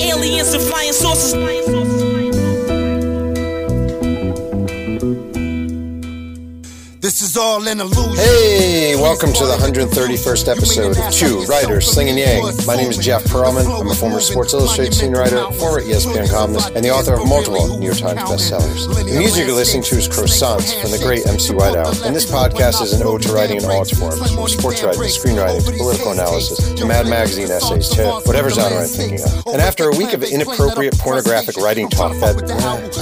Aliens and flying saucers. This is all an illusion. Hey, welcome to the 131st episode of Two Writers Slinging Yang. My name is Jeff Pearlman. I'm a former Sports Illustrated senior writer, former ESPN columnist, and the author of multiple New York Times bestsellers. The music you're listening to is Croissants from the great MC Whiteout, and this podcast is an ode to writing in all its forms, from sports writing screenwriting to political analysis to Mad Magazine essays to whatever genre I'm thinking of. And after a week of inappropriate pornographic writing talk that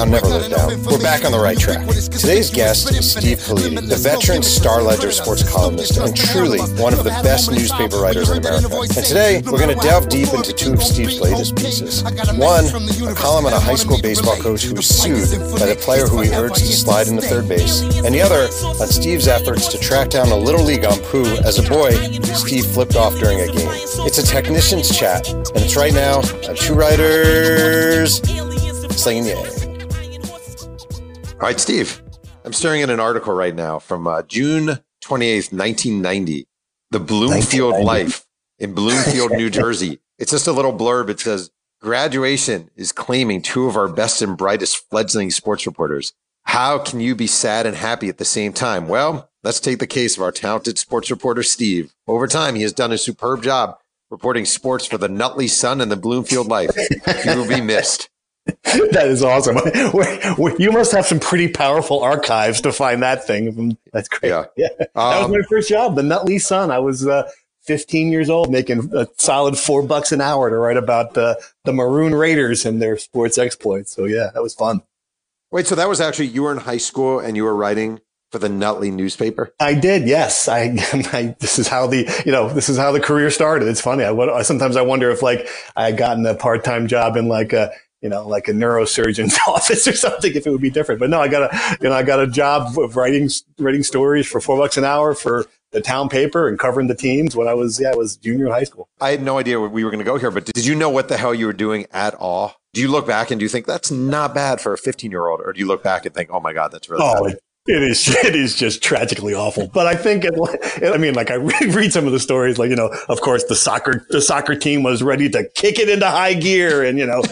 I'll never live down, we're back on the right track. Today's guest is Steve Politi, the veteran Star Ledger sports columnist and truly one of the best newspaper writers in America. And today, we're going to delve deep into two of Steve's latest pieces. One, a column on a high school baseball coach who was sued by the player who he urged to slide into third base, and the other on Steve's efforts to track down a little league ump who, as a boy, Steve flipped off during a game. It's a technician's chat, and it's right now on Two Writers Slinging Yang. All right, Steve. I'm staring at an article right now from uh, June 28th, 1990. The Bloomfield 1990. Life in Bloomfield, New Jersey. It's just a little blurb. It says, Graduation is claiming two of our best and brightest fledgling sports reporters. How can you be sad and happy at the same time? Well, let's take the case of our talented sports reporter, Steve. Over time, he has done a superb job reporting sports for the Nutley Sun and the Bloomfield Life. He will be missed. that is awesome. We're- we're- you must have some pretty powerful archives to find that thing. That's great. Yeah. that was Um, my first job, the Nutley Sun. I was uh, 15 years old, making a solid four bucks an hour to write about uh, the Maroon Raiders and their sports exploits. So yeah, that was fun. Wait, so that was actually you were in high school and you were writing for the Nutley newspaper? I did, yes. I, I this is how the you know this is how the career started. It's funny. I, sometimes I wonder if like I had gotten a part time job in like a you know like a neurosurgeon's office or something, if it would be different. But no, I got a you know I got a job of writing writing stories for four bucks an hour for the town paper and covering the teams when I was yeah I was junior in high school. I had no idea where we were going to go here, but did you know what the hell you were doing at all? Do you look back and do you think that's not bad for a 15 year old? Or do you look back and think, oh my God, that's really Oh, bad? it, is. It is just tragically awful. But I think it. I mean, like I read some of the stories. Like you know, of course, the soccer the soccer team was ready to kick it into high gear, and you know,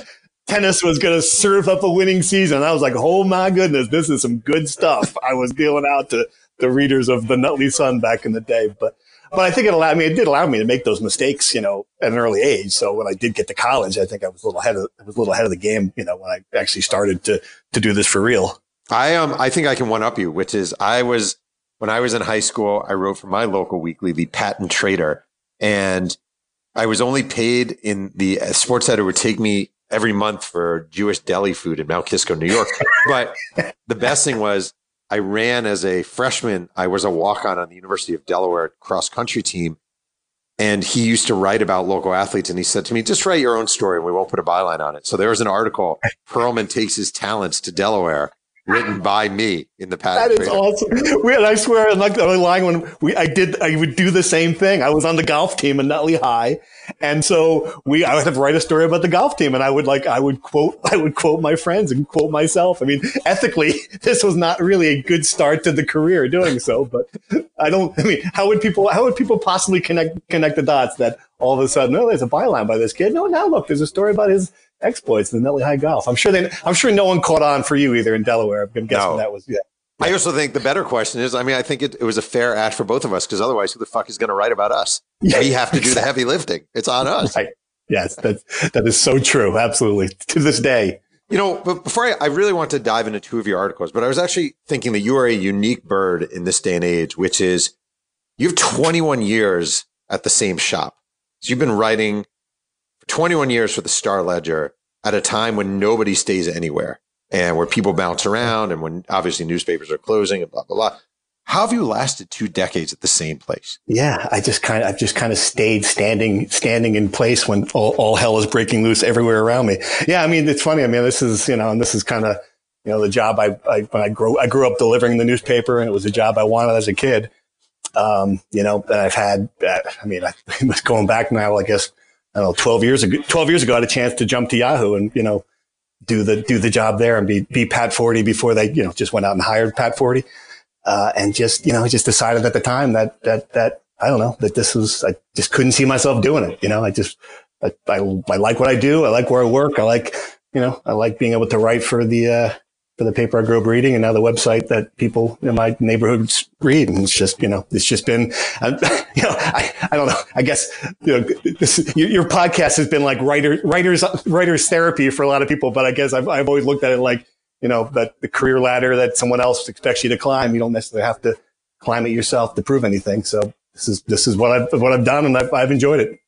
tennis was going to serve up a winning season. I was like, oh my goodness, this is some good stuff. I was dealing out to the readers of the Nutley Sun back in the day, but. But I think it allowed me, it did allow me to make those mistakes, you know, at an early age. So when I did get to college, I think I was a little ahead of, I was a little ahead of the game, you know, when I actually started to, to do this for real. I um I think I can one up you, which is I was when I was in high school, I wrote for my local weekly, the Patent Trader, and I was only paid in the uh, sports editor would take me every month for Jewish deli food in Mount Kisco, New York. but the best thing was I ran as a freshman. I was a walk on on the University of Delaware cross country team. And he used to write about local athletes. And he said to me, just write your own story and we won't put a byline on it. So there was an article, Pearlman takes his talents to Delaware, written by me in the past. That is awesome. I swear, I'm not lying when we, I did, I would do the same thing. I was on the golf team in Nutley High. And so we, I would have to write a story about the golf team and I would like, I would quote, I would quote my friends and quote myself. I mean, ethically, this was not really a good start to the career doing so, but I don't, I mean, how would people, how would people possibly connect, connect the dots that all of a sudden, oh, there's a byline by this kid. No, now look, there's a story about his exploits in the Nutley High golf. I'm sure they, I'm sure no one caught on for you either in Delaware. I'm guessing No. that was, yeah. I also think the better question is, I mean, I think it, it was a fair ask for both of us because otherwise, who the fuck is going to write about us? Yeah, we have to do the heavy lifting. It's on us. Right. Yes, that that is so true. Absolutely. To this day. You know, but before I, I really want to dive into two of your articles, but I was actually thinking that you are a unique bird in this day and age, which is you have 21 years at the same shop. So you've been writing 21 years for the Star Ledger at a time when nobody stays anywhere and where people bounce around and when obviously newspapers are closing and blah, blah, blah. How have you lasted two decades at the same place? Yeah, I just kind of I've just kind of stayed standing standing in place when all, all hell is breaking loose everywhere around me. Yeah, I mean it's funny. I mean this is you know, and this is kind of you know the job I, I when I grew I grew up delivering the newspaper, and it was a job I wanted as a kid. Um, you know, I've had uh, I mean I was going back now. I guess I don't know twelve years ago. Twelve years ago, I had a chance to jump to Yahoo and you know do the do the job there and be be Pat Forde before they you know just went out and hired Pat Forde uh, and just you know just decided at the time that that that I don't know that this was I just couldn't see myself doing it. You know, I just I, I, I like what I do. I like where I work. I like, you know, I like being able to write for the, uh, for the paper I grew up reading and now the website that people in my neighborhoods read. And it's just, you know, it's just been, you know, I, I don't know. I guess, you know, this, your podcast has been like writer, writers, writers therapy for a lot of people. But I guess I've, I've always looked at it like, you know, that the career ladder that someone else expects you to climb, you don't necessarily have to climb it yourself to prove anything. So this is, this is what I've, what I've done and I've, I've enjoyed it.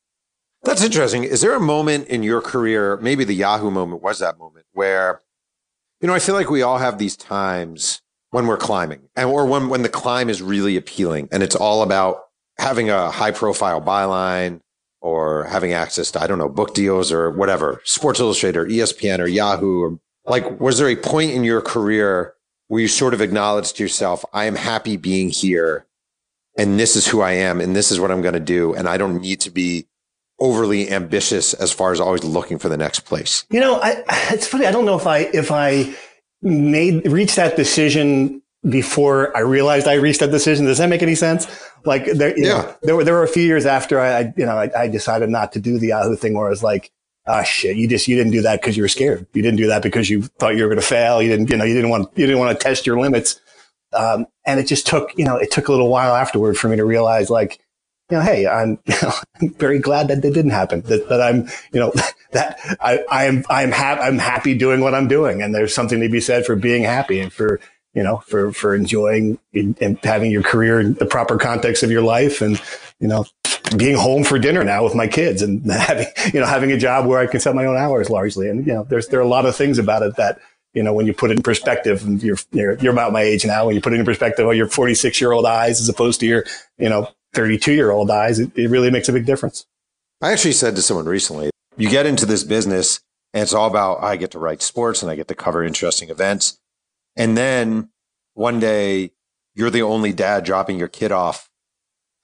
That's interesting. Is there a moment in your career, maybe the Yahoo moment was that moment where you know, I feel like we all have these times when we're climbing and or when, when the climb is really appealing and it's all about having a high profile byline or having access to, I don't know, book deals or whatever, Sports Illustrated ESPN or Yahoo or like, was there a point in your career where you sort of acknowledged to yourself, I am happy being here and this is who I am and this is what I'm going to do. And I don't need to be overly ambitious as far as always looking for the next place. You know, I, it's funny. I don't know if I if I made reached that decision before I realized I reached that decision. Does that make any sense? Like, there, yeah, know, there were there were a few years after I, you know, I, I, decided not to do the Yahoo thing, where I was like, ah, oh, shit, you just you didn't do that because you were scared. You didn't do that because you thought you were going to fail. You didn't, you know, you didn't want you didn't want to test your limits. Um, and it just took, you know, it took a little while afterward for me to realize, like, you know, hey, I'm, you know, I'm very glad that that didn't happen. That, that I'm, you know, that I, I am, I'm happy, I'm happy doing what I'm doing. And there's something to be said for being happy and for, you know, for, for enjoying and having your career in the proper context of your life and, you know, being home for dinner now with my kids and having, you know, having a job where I can set my own hours largely. And, you know, there's, there are a lot of things about it that, you know, when you put it in perspective and you're, you're, you're about my age now, when you put it in perspective of your 46 year old eyes as opposed to your, you know, 32 year old eyes, it, it really makes a big difference. I actually said to someone recently, you get into this business and it's all about, I get to write sports and I get to cover interesting events. And then one day you're the only dad dropping your kid off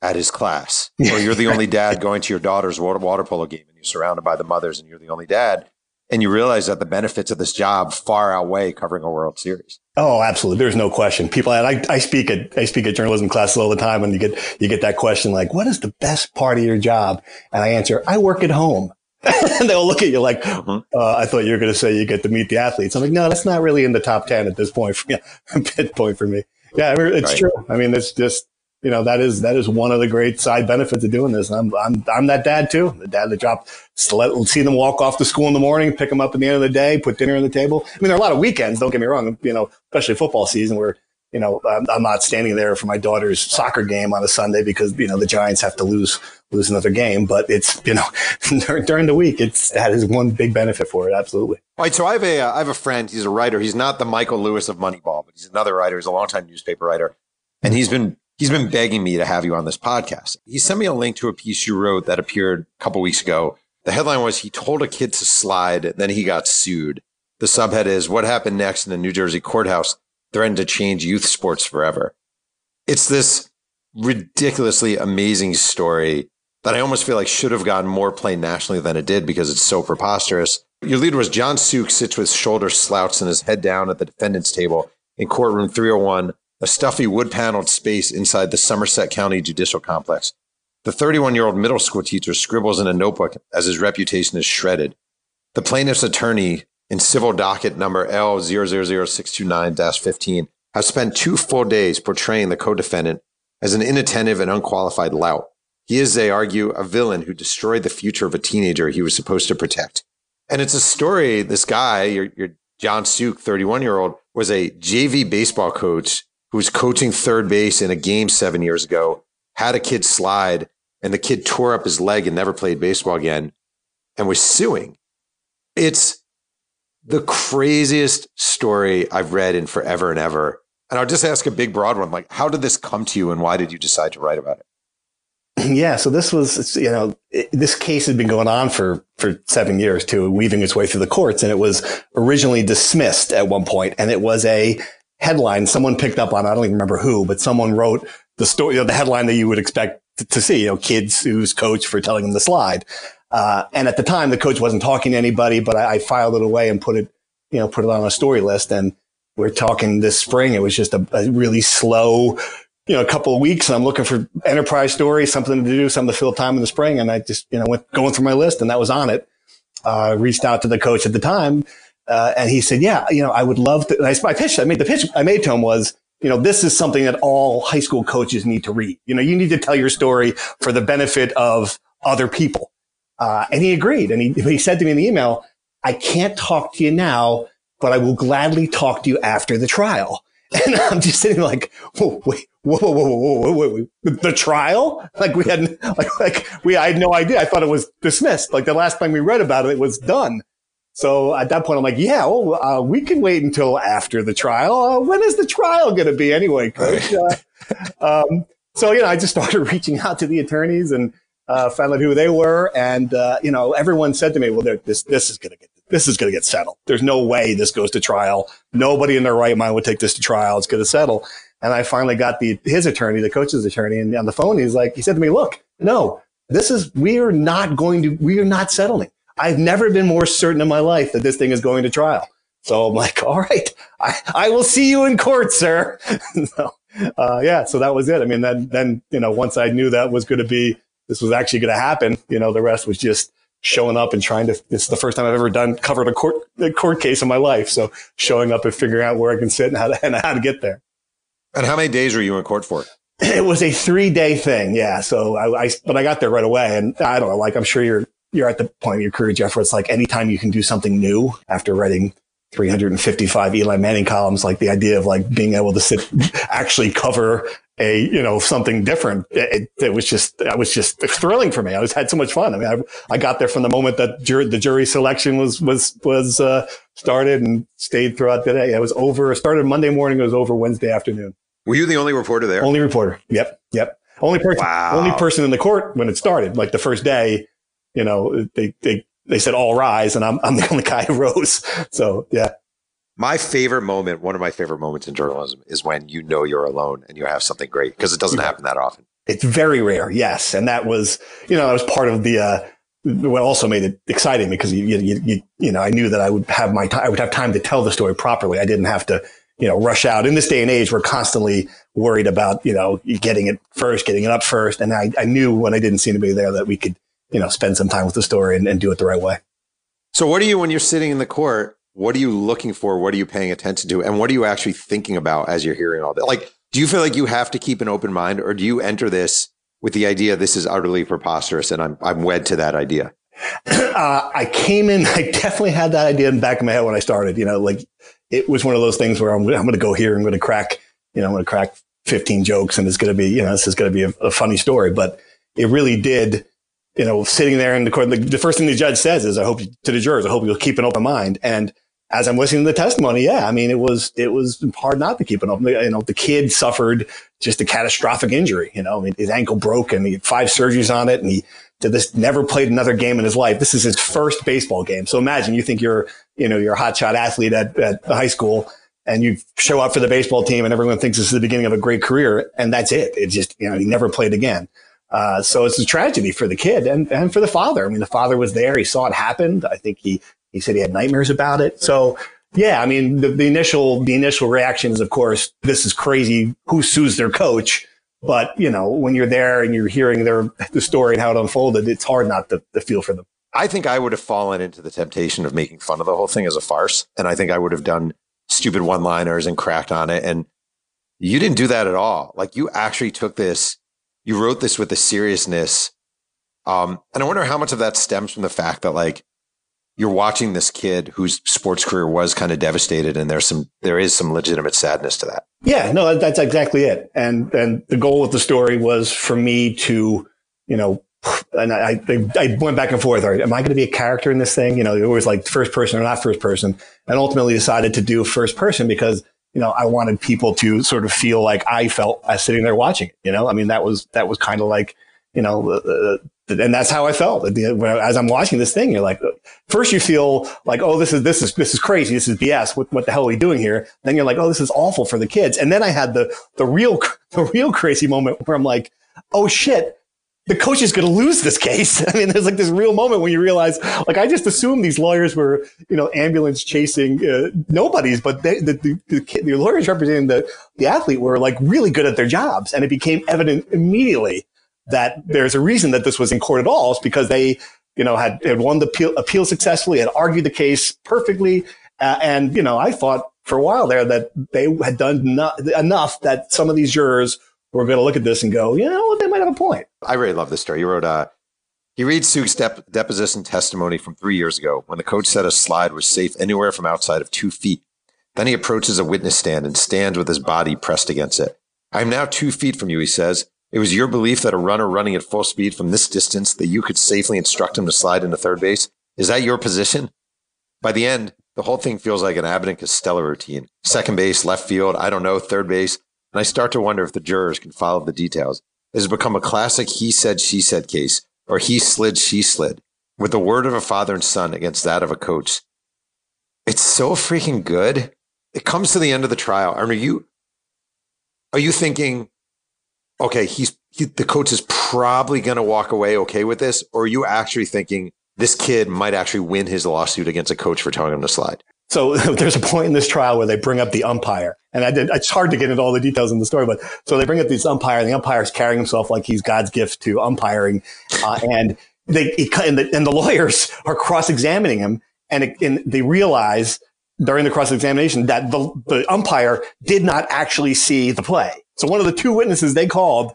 at his class, or you're the only dad going to your daughter's water, water polo game and you're surrounded by the mothers and you're the only dad and you realize that the benefits of this job far outweigh covering a World Series. Oh, absolutely. There's no question. People, I, I speak at, I speak at journalism classes all the time and you get, you get that question like, what is the best part of your job? And I answer, I work at home. and they'll look at you like, mm-hmm. uh, I thought you were going to say you get to meet the athletes. I'm like, no, that's not really in the top 10 at this point. For, yeah, point for me. Yeah, it's right. true. I mean, it's just, you know, that is, that is one of the great side benefits of doing this. I'm, I'm, I'm that dad too. The dad that dropped, let, see them walk off to school in the morning, pick them up at the end of the day, put dinner on the table. I mean, there are a lot of weekends, don't get me wrong, you know, especially football season where, you know, I'm, I'm not standing there for my daughter's soccer game on a Sunday because, you know, the Giants have to lose, lose another game. But it's, you know, during the week, it's, that is one big benefit for it. Absolutely. All right. So I have a, uh, I have a friend. He's a writer. He's not the Michael Lewis of Moneyball, but he's another writer. He's a longtime newspaper writer. And he's been he's been begging me to have you on this podcast. He sent me a link to a piece you wrote that appeared a couple weeks ago. The headline was he told a kid to slide, then he got sued. The subhead is what happened next in the New Jersey courthouse threatened to change youth sports forever. It's this ridiculously amazing story that I almost feel like should have gotten more play nationally than it did because it's so preposterous. Your leader was John Suk sits with shoulders slouched and his head down at the defendant's table in courtroom 301 a stuffy wood paneled space inside the Somerset County Judicial Complex. The 31 year old middle school teacher scribbles in a notebook as his reputation is shredded. The plaintiff's attorney in civil docket number L000629 15 has spent two full days portraying the co defendant as an inattentive and unqualified lout. He is, they argue, a villain who destroyed the future of a teenager he was supposed to protect. And it's a story, this guy, your, your John Suk, 31 year old, was a JV baseball coach who was coaching third base in a game seven years ago, had a kid slide, and the kid tore up his leg and never played baseball again and was suing. It's the craziest story I've read in forever and ever. And I'll just ask a big, broad one like, how did this come to you and why did you decide to write about it? Yeah, so this was, you know, this case had been going on for, for seven years too, weaving its way through the courts. And it was originally dismissed at one point, and it was a headline someone picked up on. I don't even remember who, but someone wrote the story, you know, the headline that you would expect to, see, you know, kids who's coach for telling them to slide. Uh, and at the time, the coach wasn't talking to anybody, but I, I, filed it away and put it, you know, put it on a story list. And we're talking this spring. It was just a, a really slow you know, a couple of weeks I'm looking for enterprise stories, something to do, something to fill time in the spring. And I just, you know, went going through my list and that was on it. Uh, reached out to the coach at the time. Uh, and he said, yeah, you know, I would love to. I, my pitch, I made the pitch I made to him was, you know, this is something that all high school coaches need to read. You know, you need to tell your story for the benefit of other people. Uh, and he agreed. And he, he said to me in the email, I can't talk to you now, but I will gladly talk to you after the trial. And I'm just sitting like, whoa, wait, whoa, whoa, whoa, whoa, whoa, whoa, whoa, the trial? Like we had, like, like we, I had no idea. I thought it was dismissed. Like the last time we read about it, it was done. So at that point, I'm like, yeah, well, uh, we can wait until after the trial. Uh, when is the trial going to be anyway, coach? Uh, um, so, you know, I just started reaching out to the attorneys and, uh, found out who they were. And, uh, you know, everyone said to me, well, this, this is going to get this is going to get settled. There's no way this goes to trial. Nobody in their right mind would take this to trial. It's going to settle. And I finally got the, his attorney, the coach's attorney, and on the phone, he's like, he said to me, look, no, this is, we are not going to, we are not settling. I've never been more certain in my life that this thing is going to trial. So I'm like, all right, I, I will see you in court, sir. so, uh, yeah, so that was it. I mean, then, then, you know, once I knew that was going to be, this was actually going to happen, you know, the rest was just, showing up and trying to, it's the first time I've ever done covered a court, a court case in my life. So showing up and figuring out where I can sit and how to, and how to get there. And how many days were you in court for? It was a three day thing. Yeah. So I, I, but I got there right away and I don't know, like I'm sure you're, you're at the point in your career, Jeff, where it's like anytime you can do something new after writing 355 Eli Manning columns, like the idea of like being able to sit, actually cover a, you know, something different. It, it, was just, that was just thrilling for me. I was had so much fun. I mean, I, I got there from the moment that jury, the jury selection was, was, was, uh, started and stayed throughout the day. It was over, started Monday morning. It was over Wednesday afternoon. Were you the only reporter there? Only reporter. Yep. Yep. Only person, wow. only person in the court when it started. Like the first day, you know, they, they, they said all rise and I'm, I'm the only guy who rose. So yeah. My favorite moment, one of my favorite moments in journalism is when you know you're alone and you have something great because it doesn't happen that often. It's very rare. Yes. And that was, you know, that was part of the, uh, what also made it exciting because you, you, you, you know, I knew that I would have my time, I would have time to tell the story properly. I didn't have to, you know, rush out. In this day and age, we're constantly worried about, you know, getting it first, getting it up first. And I, I knew when I didn't see anybody there that we could, you know, spend some time with the story and, and do it the right way. So what are you when you're sitting in the court? what are you looking for? What are you paying attention to? And what are you actually thinking about as you're hearing all that? Like, do you feel like you have to keep an open mind or do you enter this with the idea this is utterly preposterous and I'm, I'm wed to that idea? Uh, I came in, I definitely had that idea in the back of my head when I started, you know, like it was one of those things where I'm, I'm going to go here, I'm going to crack, you know, I'm going to crack 15 jokes and it's going to be, you know, this is going to be a, a funny story, but it really did you know, sitting there in the court, the, first thing the judge says is, I hope to the jurors, I hope you'll keep an open mind. And as I'm listening to the testimony, yeah, I mean, it was, it was hard not to keep an open. You know, the kid suffered just a catastrophic injury. You know, his ankle broke and he had five surgeries on it and he did this, never played another game in his life. This is his first baseball game. So imagine you think you're, you know, you're a hotshot athlete at, at high school and you show up for the baseball team and everyone thinks this is the beginning of a great career. And that's it. It just, you know, he never played again. Uh, so it's a tragedy for the kid and, and for the father. I mean, the father was there. He saw it happen. I think he he said he had nightmares about it. So yeah, I mean, the, the initial, the initial reaction is, of course, this is crazy. Who sues their coach? But, you know, when you're there and you're hearing their, the story and how it unfolded, it's hard not to, to feel for them. I think I would have fallen into the temptation of making fun of the whole thing as a farce. And I think I would have done stupid one liners and cracked on it. And you didn't do that at all. Like you actually took this, you wrote this with a seriousness. Um, and I wonder how much of that stems from the fact that like you're watching this kid whose sports career was kind of devastated and there's some there is some legitimate sadness to that yeah no that's exactly it and and the goal of the story was for me to you know and I, I went back and forth. Am I going to be a character in this thing? You know, it was like first person or not first person, and ultimately decided to do first person because you know I wanted people to sort of feel like I felt as sitting there watching it. You know, I mean that was that was kind of like you know uh, and that's how I felt as I'm watching this thing. You're like, first you feel like, oh, this is this is this is crazy. This is BS. What what the hell are we doing here? Then you're like, oh, this is awful for the kids. And then I had the the real the real crazy moment where I'm like, oh shit, the coach is going to lose this case. I mean, there's like this real moment when you realize, like, I just assumed these lawyers were, you know, ambulance chasing uh, nobodies, but they, the, the, the, the lawyers representing the, the athlete were like really good at their jobs. And it became evident immediately that there's a reason that this was in court at all. It's because they, you know, had, had won the appeal, appeal successfully, had argued the case perfectly. Uh, and, you know, I thought for a while there that they had done no- enough that some of these jurors were going to look at this and go, you know, they might have a point. I really love this story. He wrote, uh, he reads Suk's dep- deposition testimony from three years ago when the coach said a slide was safe anywhere from outside of two feet. Then he approaches a witness stand and stands with his body pressed against it. I am now two feet from you, he says. It was your belief that a runner running at full speed from this distance that you could safely instruct him to slide into third base. Is that your position? By the end, the whole thing feels like an Abbott and Costello routine. Second base, left field, I don't know, third base. And I start to wonder if the jurors can follow the details. It has become a classic he said, she said case, or he slid, she slid, with the word of a father and son against that of a coach. It's so freaking good. It comes to the end of the trial. Are you, are you thinking, okay, he's, he, the coach is probably going to walk away okay with this? Or are you actually thinking this kid might actually win his lawsuit against a coach for telling him to slide? So there's a point in this trial where they bring up the umpire, and I did. It's hard to get into all the details in the story, but so they bring up this umpire, and the umpire is carrying himself like he's God's gift to umpiring, uh, and they and the, and the lawyers are cross examining him, and, it, and they realize during the cross examination that the, the umpire did not actually see the play. So one of the two witnesses they called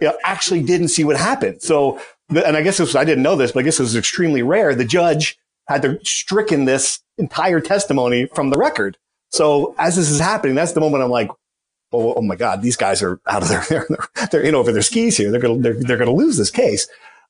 you know, actually didn't see what happened. So, and I guess was, I didn't know this, but I guess it was extremely rare. The judge had to stricken this entire testimony from the record. So as this is happening, that's the moment I'm like, oh, oh my God, these guys are out of their, they're, they're in over their skis here. They're going to, they're, they're going to lose this case.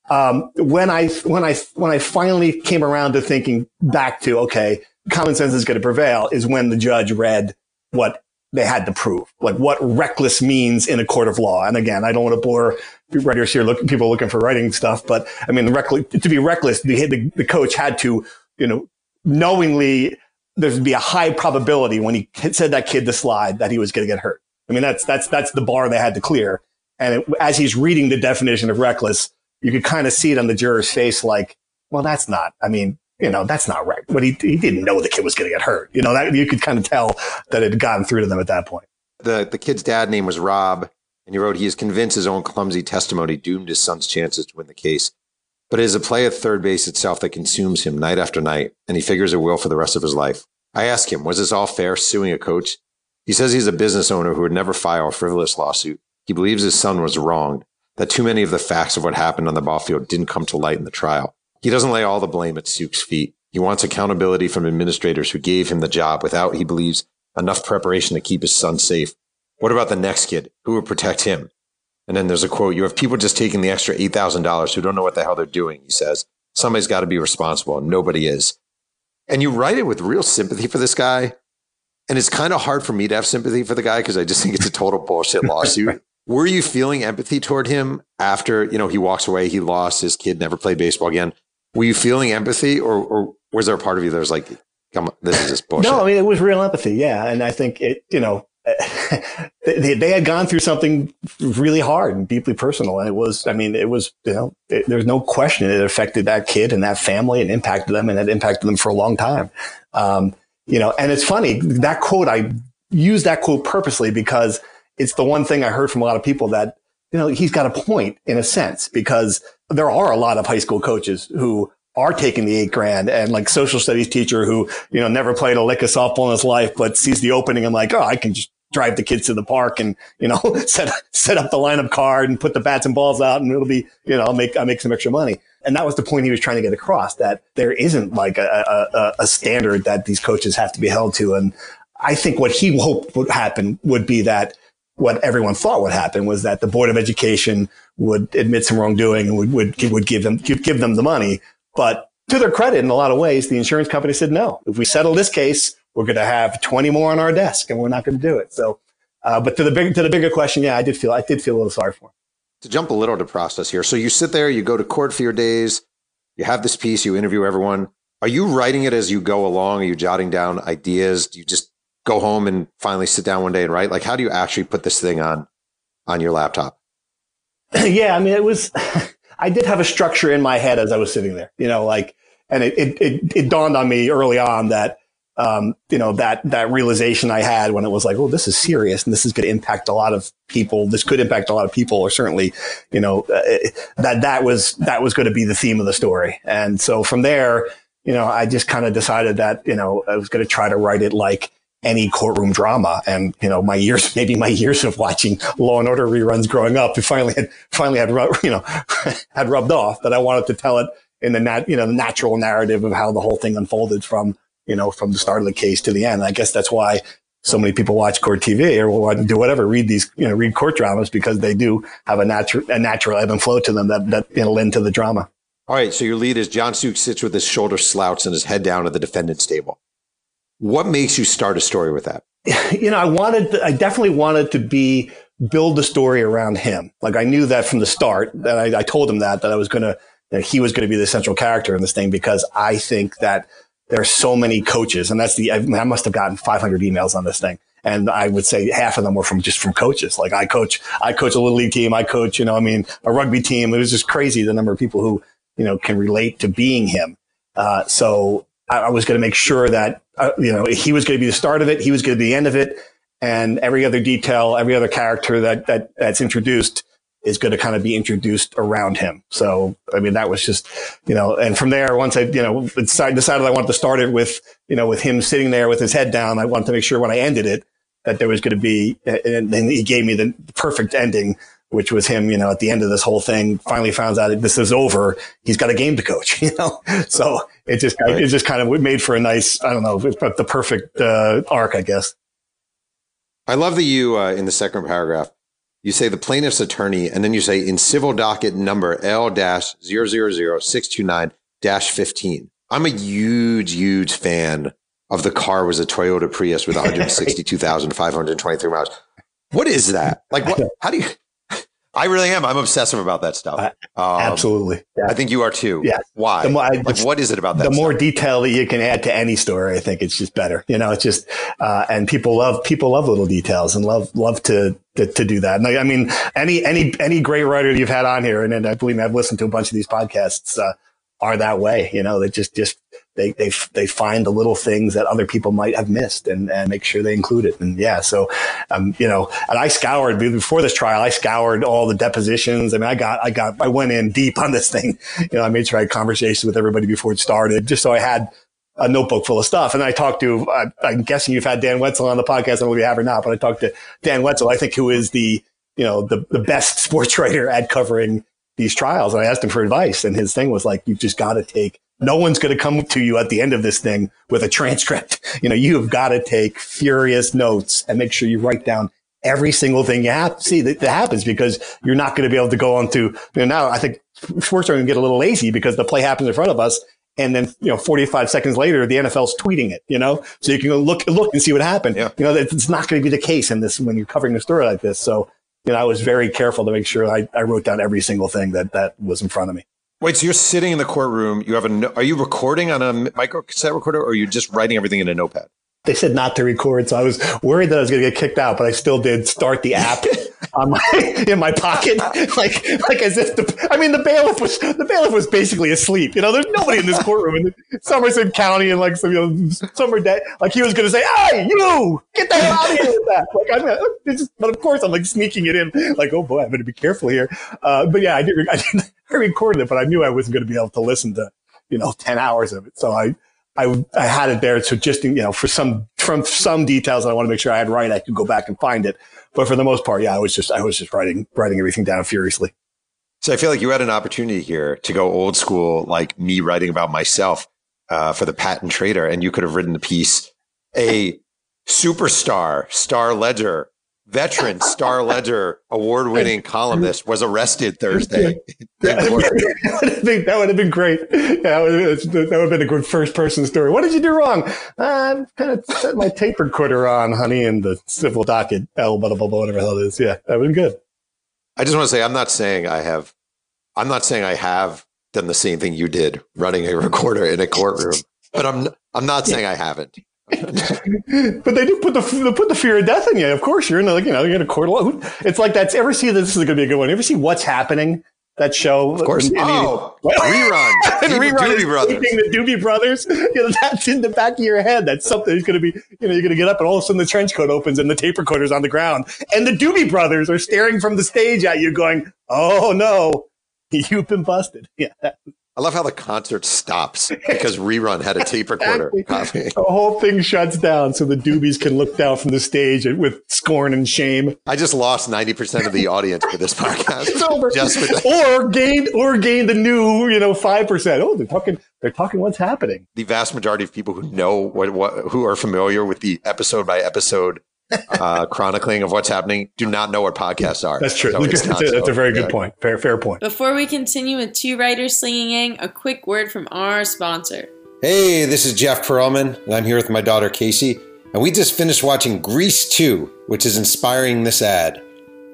Um, when I, when I, when I finally came around to thinking back to, okay, common sense is going to prevail is when the judge read what they had to prove, like what reckless means in a court of law. And again, I don't want to bore writers here, people looking for writing stuff, but I mean, the reckless, to be reckless, the, the, the coach had to, you know, knowingly, there'd be a high probability when he said that kid to slide that he was going to get hurt. I mean, that's, that's, that's the bar they had to clear. And it, as he's reading the definition of reckless, you could kind of see it on the juror's face, like, well, that's not, I mean, you know, that's not right. But he, he didn't know the kid was going to get hurt. You know, that you could kind of tell that it had gotten through to them at that point. The, the kid's dad name was Rob, and he wrote, he is convinced his own clumsy testimony doomed his son's chances to win the case. But it is a play at third base itself that consumes him night after night, and he figures it will for the rest of his life. I ask him, was this all fair, suing a coach? He says he's a business owner who would never file a frivolous lawsuit. He believes his son was wronged, that too many of the facts of what happened on the ball field didn't come to light in the trial. He doesn't lay all the blame at Suk's feet. He wants accountability from administrators who gave him the job without, he believes, enough preparation to keep his son safe. What about the next kid? Who would protect him? And then there's a quote, you have people just taking the extra $8,000 who don't know what the hell they're doing, he says. Somebody's got to be responsible and nobody is. And you write it with real sympathy for this guy. And it's kind of hard for me to have sympathy for the guy because I just think it's a total bullshit lawsuit. Were you feeling empathy toward him after, you know, he walks away, he lost, his kid never played baseball again? Were you feeling empathy or, or was there a part of you that was like, come on, this is just bullshit? No, I mean, it was real empathy. Yeah. And I think it, you know, they, they had gone through something really hard and deeply personal. And it was, I mean, it was, you know, it, there's no question it affected that kid and that family and impacted them and it impacted them for a long time. Um, you know, and it's funny that quote, I use that quote purposely because it's the one thing I heard from a lot of people that, you know, he's got a point in a sense because there are a lot of high school coaches who are taking the eight grand and like social studies teacher who, you know, never played a lick of softball in his life, but sees the opening and like, oh, I can just drive the kids to the park and, you know, set, set up the lineup card and put the bats and balls out and it'll be, you know, I'll make, I'll make some extra money. And that was the point he was trying to get across that there isn't like a, a, a standard that these coaches have to be held to. And I think what he hoped would happen would be that what everyone thought would happen was that the board of education would admit some wrongdoing and would, would, would give them, give, give them the money. But to their credit, in a lot of ways, the insurance company said, no, if we settle this case, we're going to have 20 more on our desk and we're not going to do it. So, uh, but to the big, to the bigger question, yeah, I did feel, I did feel a little sorry for him. To jump a little to process here. So you sit there, you go to court for your days, you have this piece, you interview everyone. Are you writing it as you go along? Are you jotting down ideas? Do you just go home and finally sit down one day and write? Like, how do you actually put this thing on, on your laptop? yeah. I mean, it was, I did have a structure in my head as I was sitting there, you know, like, and it, it, it, it dawned on me early on that, um, you know, that, that realization I had when it was like, oh, this is serious and this is going to impact a lot of people. This could impact a lot of people or certainly, you know, uh, that, that was, that was going to be the theme of the story. And so from there, you know, I just kind of decided that, you know, I was going to try to write it like, any courtroom drama. And, you know, my years, maybe my years of watching Law and Order reruns growing up, it finally had, finally had, you know, had rubbed off that I wanted to tell it in the nat, you know, the natural narrative of how the whole thing unfolded from, you know, from the start of the case to the end. I guess that's why so many people watch court TV or do whatever, read these, you know, read court dramas because they do have a natural, a natural ebb and flow to them that, that, you know, lend to the drama. All right. So your lead is John Suk sits with his shoulder slouched and his head down at the defendant's table. What makes you start a story with that? You know, I wanted, to, I definitely wanted to be build the story around him. Like I knew that from the start that I, I told him that, that I was going to, that he was going to be the central character in this thing because I think that there are so many coaches and that's the, I, mean, I must have gotten 500 emails on this thing. And I would say half of them were from just from coaches. Like I coach, I coach a little league team. I coach, you know, I mean, a rugby team. It was just crazy the number of people who, you know, can relate to being him. Uh, so I, I was going to make sure that uh, you know, he was going to be the start of it. He was going to be the end of it. And every other detail, every other character that, that that's introduced is going to kind of be introduced around him. So, I mean, that was just, you know, and from there, once I, you know, decided, decided I wanted to start it with, you know, with him sitting there with his head down, I wanted to make sure when I ended it that there was going to be, and then he gave me the perfect ending which was him, you know, at the end of this whole thing, finally found out this is over. He's got a game to coach, you know? So it just, right. it just kind of made for a nice, I don't know, but the perfect uh, arc, I guess. I love that you, uh, in the second paragraph, you say the plaintiff's attorney, and then you say in civil docket number L 629 15. I'm a huge, huge fan of the car was a Toyota Prius with 162,523 miles. What is that? Like, what, how do you, I really am. I'm obsessive about that stuff. Um, absolutely. Yeah. I think you are too. Yeah. Why? More, I, like, what is it about that? The stuff? more detail that you can add to any story, I think it's just better. You know, it's just, uh, and people love, people love little details and love, love to, to, to do that. And I, I, mean, any, any, any great writer you've had on here, and, and I believe I've listened to a bunch of these podcasts, uh, are that way. You know, they just, just, they, they, they find the little things that other people might have missed and, and make sure they include it. And yeah, so, um, you know, and I scoured before this trial, I scoured all the depositions. I mean, I got, I got, I went in deep on this thing. You know, I made sure I had conversations with everybody before it started, just so I had a notebook full of stuff. And I talked to, uh, I'm guessing you've had Dan Wetzel on the podcast. I don't know if you have or not, but I talked to Dan Wetzel, I think who is the, you know, the, the best sports writer at covering these trials. And I asked him for advice and his thing was like, you've just got to take no one's going to come to you at the end of this thing with a transcript. You know, you have got to take furious notes and make sure you write down every single thing you have to see that, that happens because you're not going to be able to go on to, you know, now I think sports are going to get a little lazy because the play happens in front of us. And then, you know, 45 seconds later, the NFL's tweeting it, you know, so you can go look, look and see what happened. Yeah. You know, it's not going to be the case in this when you're covering a story like this. So, you know, I was very careful to make sure I, I wrote down every single thing that, that was in front of me. Wait, so you're sitting in the courtroom. You have a. Are you recording on a micro cassette recorder, or are you just writing everything in a notepad? They said not to record, so I was worried that I was going to get kicked out, but I still did start the app on my in my pocket, like like as if the. I mean, the bailiff was the bailiff was basically asleep. You know, there's nobody in this courtroom in Somerset County and like some you know summer day. Like he was going to say, "Hey, you, get the hell out of here with that!" Like I'm, just, but of course I'm like sneaking it in. Like, oh boy, I better be careful here. Uh, but yeah, I did. I, did, I recorded it, but I knew I wasn't going to be able to listen to you know ten hours of it. So I I, I had it there. So just, you know, for some, from some details I want to make sure I had right, I could go back and find it. But for the most part, yeah, I was just, I was just writing, writing everything down furiously. So I feel like you had an opportunity here to go old school, like me writing about myself, uh, for the patent trader. And you could have written the piece, a superstar, star ledger veteran Star Ledger award winning columnist was arrested Thursday. that, would have been great. Yeah, that would, have been a good first person story. What did you do wrong? I kind of set my tape recorder on, honey, in the civil docket, L, blah, blah, blah, whatever the hell it is. Yeah, that would have been good. I just want to say, I'm not saying I have, I'm not saying I have done the same thing you did running a recorder in a courtroom, but I'm, I'm not saying I haven't. but they do put the they put the fear of death in you. Of course, you're in the, like you know you're in a court. It's like that's ever see this is going to be a good one. Ever see what's happening that show. Of course. And- and- oh, Well- rerun. and rerun Doobie Brothers. the Doobie Brothers. You know, that's in the back of your head. That's something that's going to be, you know, you're going to get up and all of a sudden the trench coat opens and the tape recorder's on the ground and the Doobie Brothers are staring from the stage at you going, oh no, you've been busted. Yeah. I love how the concert stops because rerun had a tape recorder Exactly. The whole thing shuts down so the Doobies can look down from the stage with scorn and shame. I just lost 90% of the audience for this podcast. It's over. Just with or gained or gain the new, you know, five percent. Oh, they're talking they're talking what's happening. the vast majority of people who know what, what who are familiar with the episode by episode uh, chronicling of what's happening do not know what podcasts are. That's true. So it's that's, a, that's a very good yeah. point. Fair fair point. Before we continue with Two Writers Slinging Yang, a quick word from our sponsor. Hey, this is Jeff Pearlman, and I'm here with my daughter Casey, and we just finished watching Grease 2, which is inspiring this ad.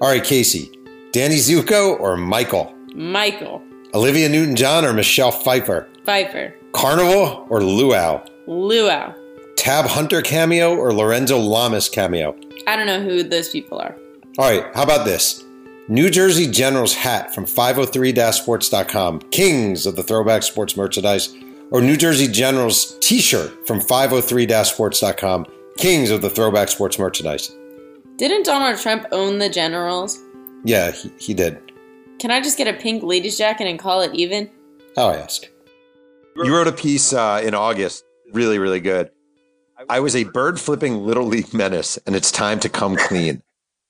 All right, Casey, Danny Zuko or Michael? Michael Olivia Newton John or Michelle Pfeiffer? Pfeiffer, Carnival or Luau? Luau. Tab Hunter cameo or Lorenzo Lamas cameo? I don't know who those people are. All right, how about this? New Jersey General's hat from 503-sports.com, kings of the throwback sports merchandise, or New Jersey General's t-shirt from 503-sports.com, kings of the throwback sports merchandise. Didn't Donald Trump own the Generals? Yeah, he, he did. Can I just get a pink ladies jacket and call it even? How I ask. You wrote a piece uh, in August, really, really good. I was a bird flipping little league menace, and it's time to come clean.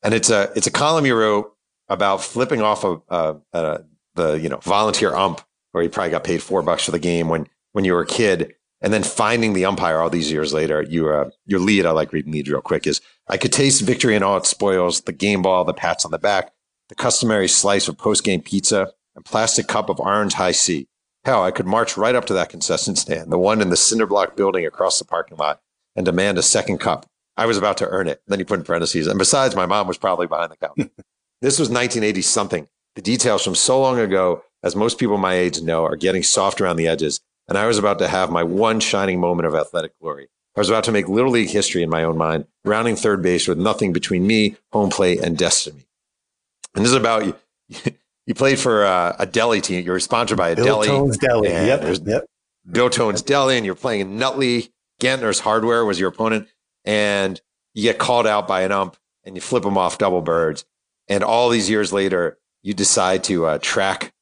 And it's a it's a column you wrote about flipping off a, a, a the you know volunteer ump, where you probably got paid four bucks for the game when when you were a kid, and then finding the umpire all these years later. You uh, your lead, I like reading lead real quick. Is I could taste victory in all its spoils: the game ball, the pats on the back, the customary slice of post game pizza, and plastic cup of orange Hi-C. Hell, I could march right up to that concession stand, the one in the cinder block building across the parking lot, and demand a second cup. I was about to earn it. Then you put in parentheses. And besides, my mom was probably behind the counter. this was 1980 something. The details from so long ago, as most people my age know, are getting soft around the edges. And I was about to have my one shining moment of athletic glory. I was about to make Little League history in my own mind, rounding third base with nothing between me, home plate, and destiny. And this is about you. You played for uh, a deli team. You were sponsored by a Bill deli. Tone's Deli. Yep. Yep. Bill Tone's Deli, and you're playing in Nutley. Gantner's Hardware was your opponent, and you get called out by an ump, and you flip them off double birds. And all these years later, you decide to uh, track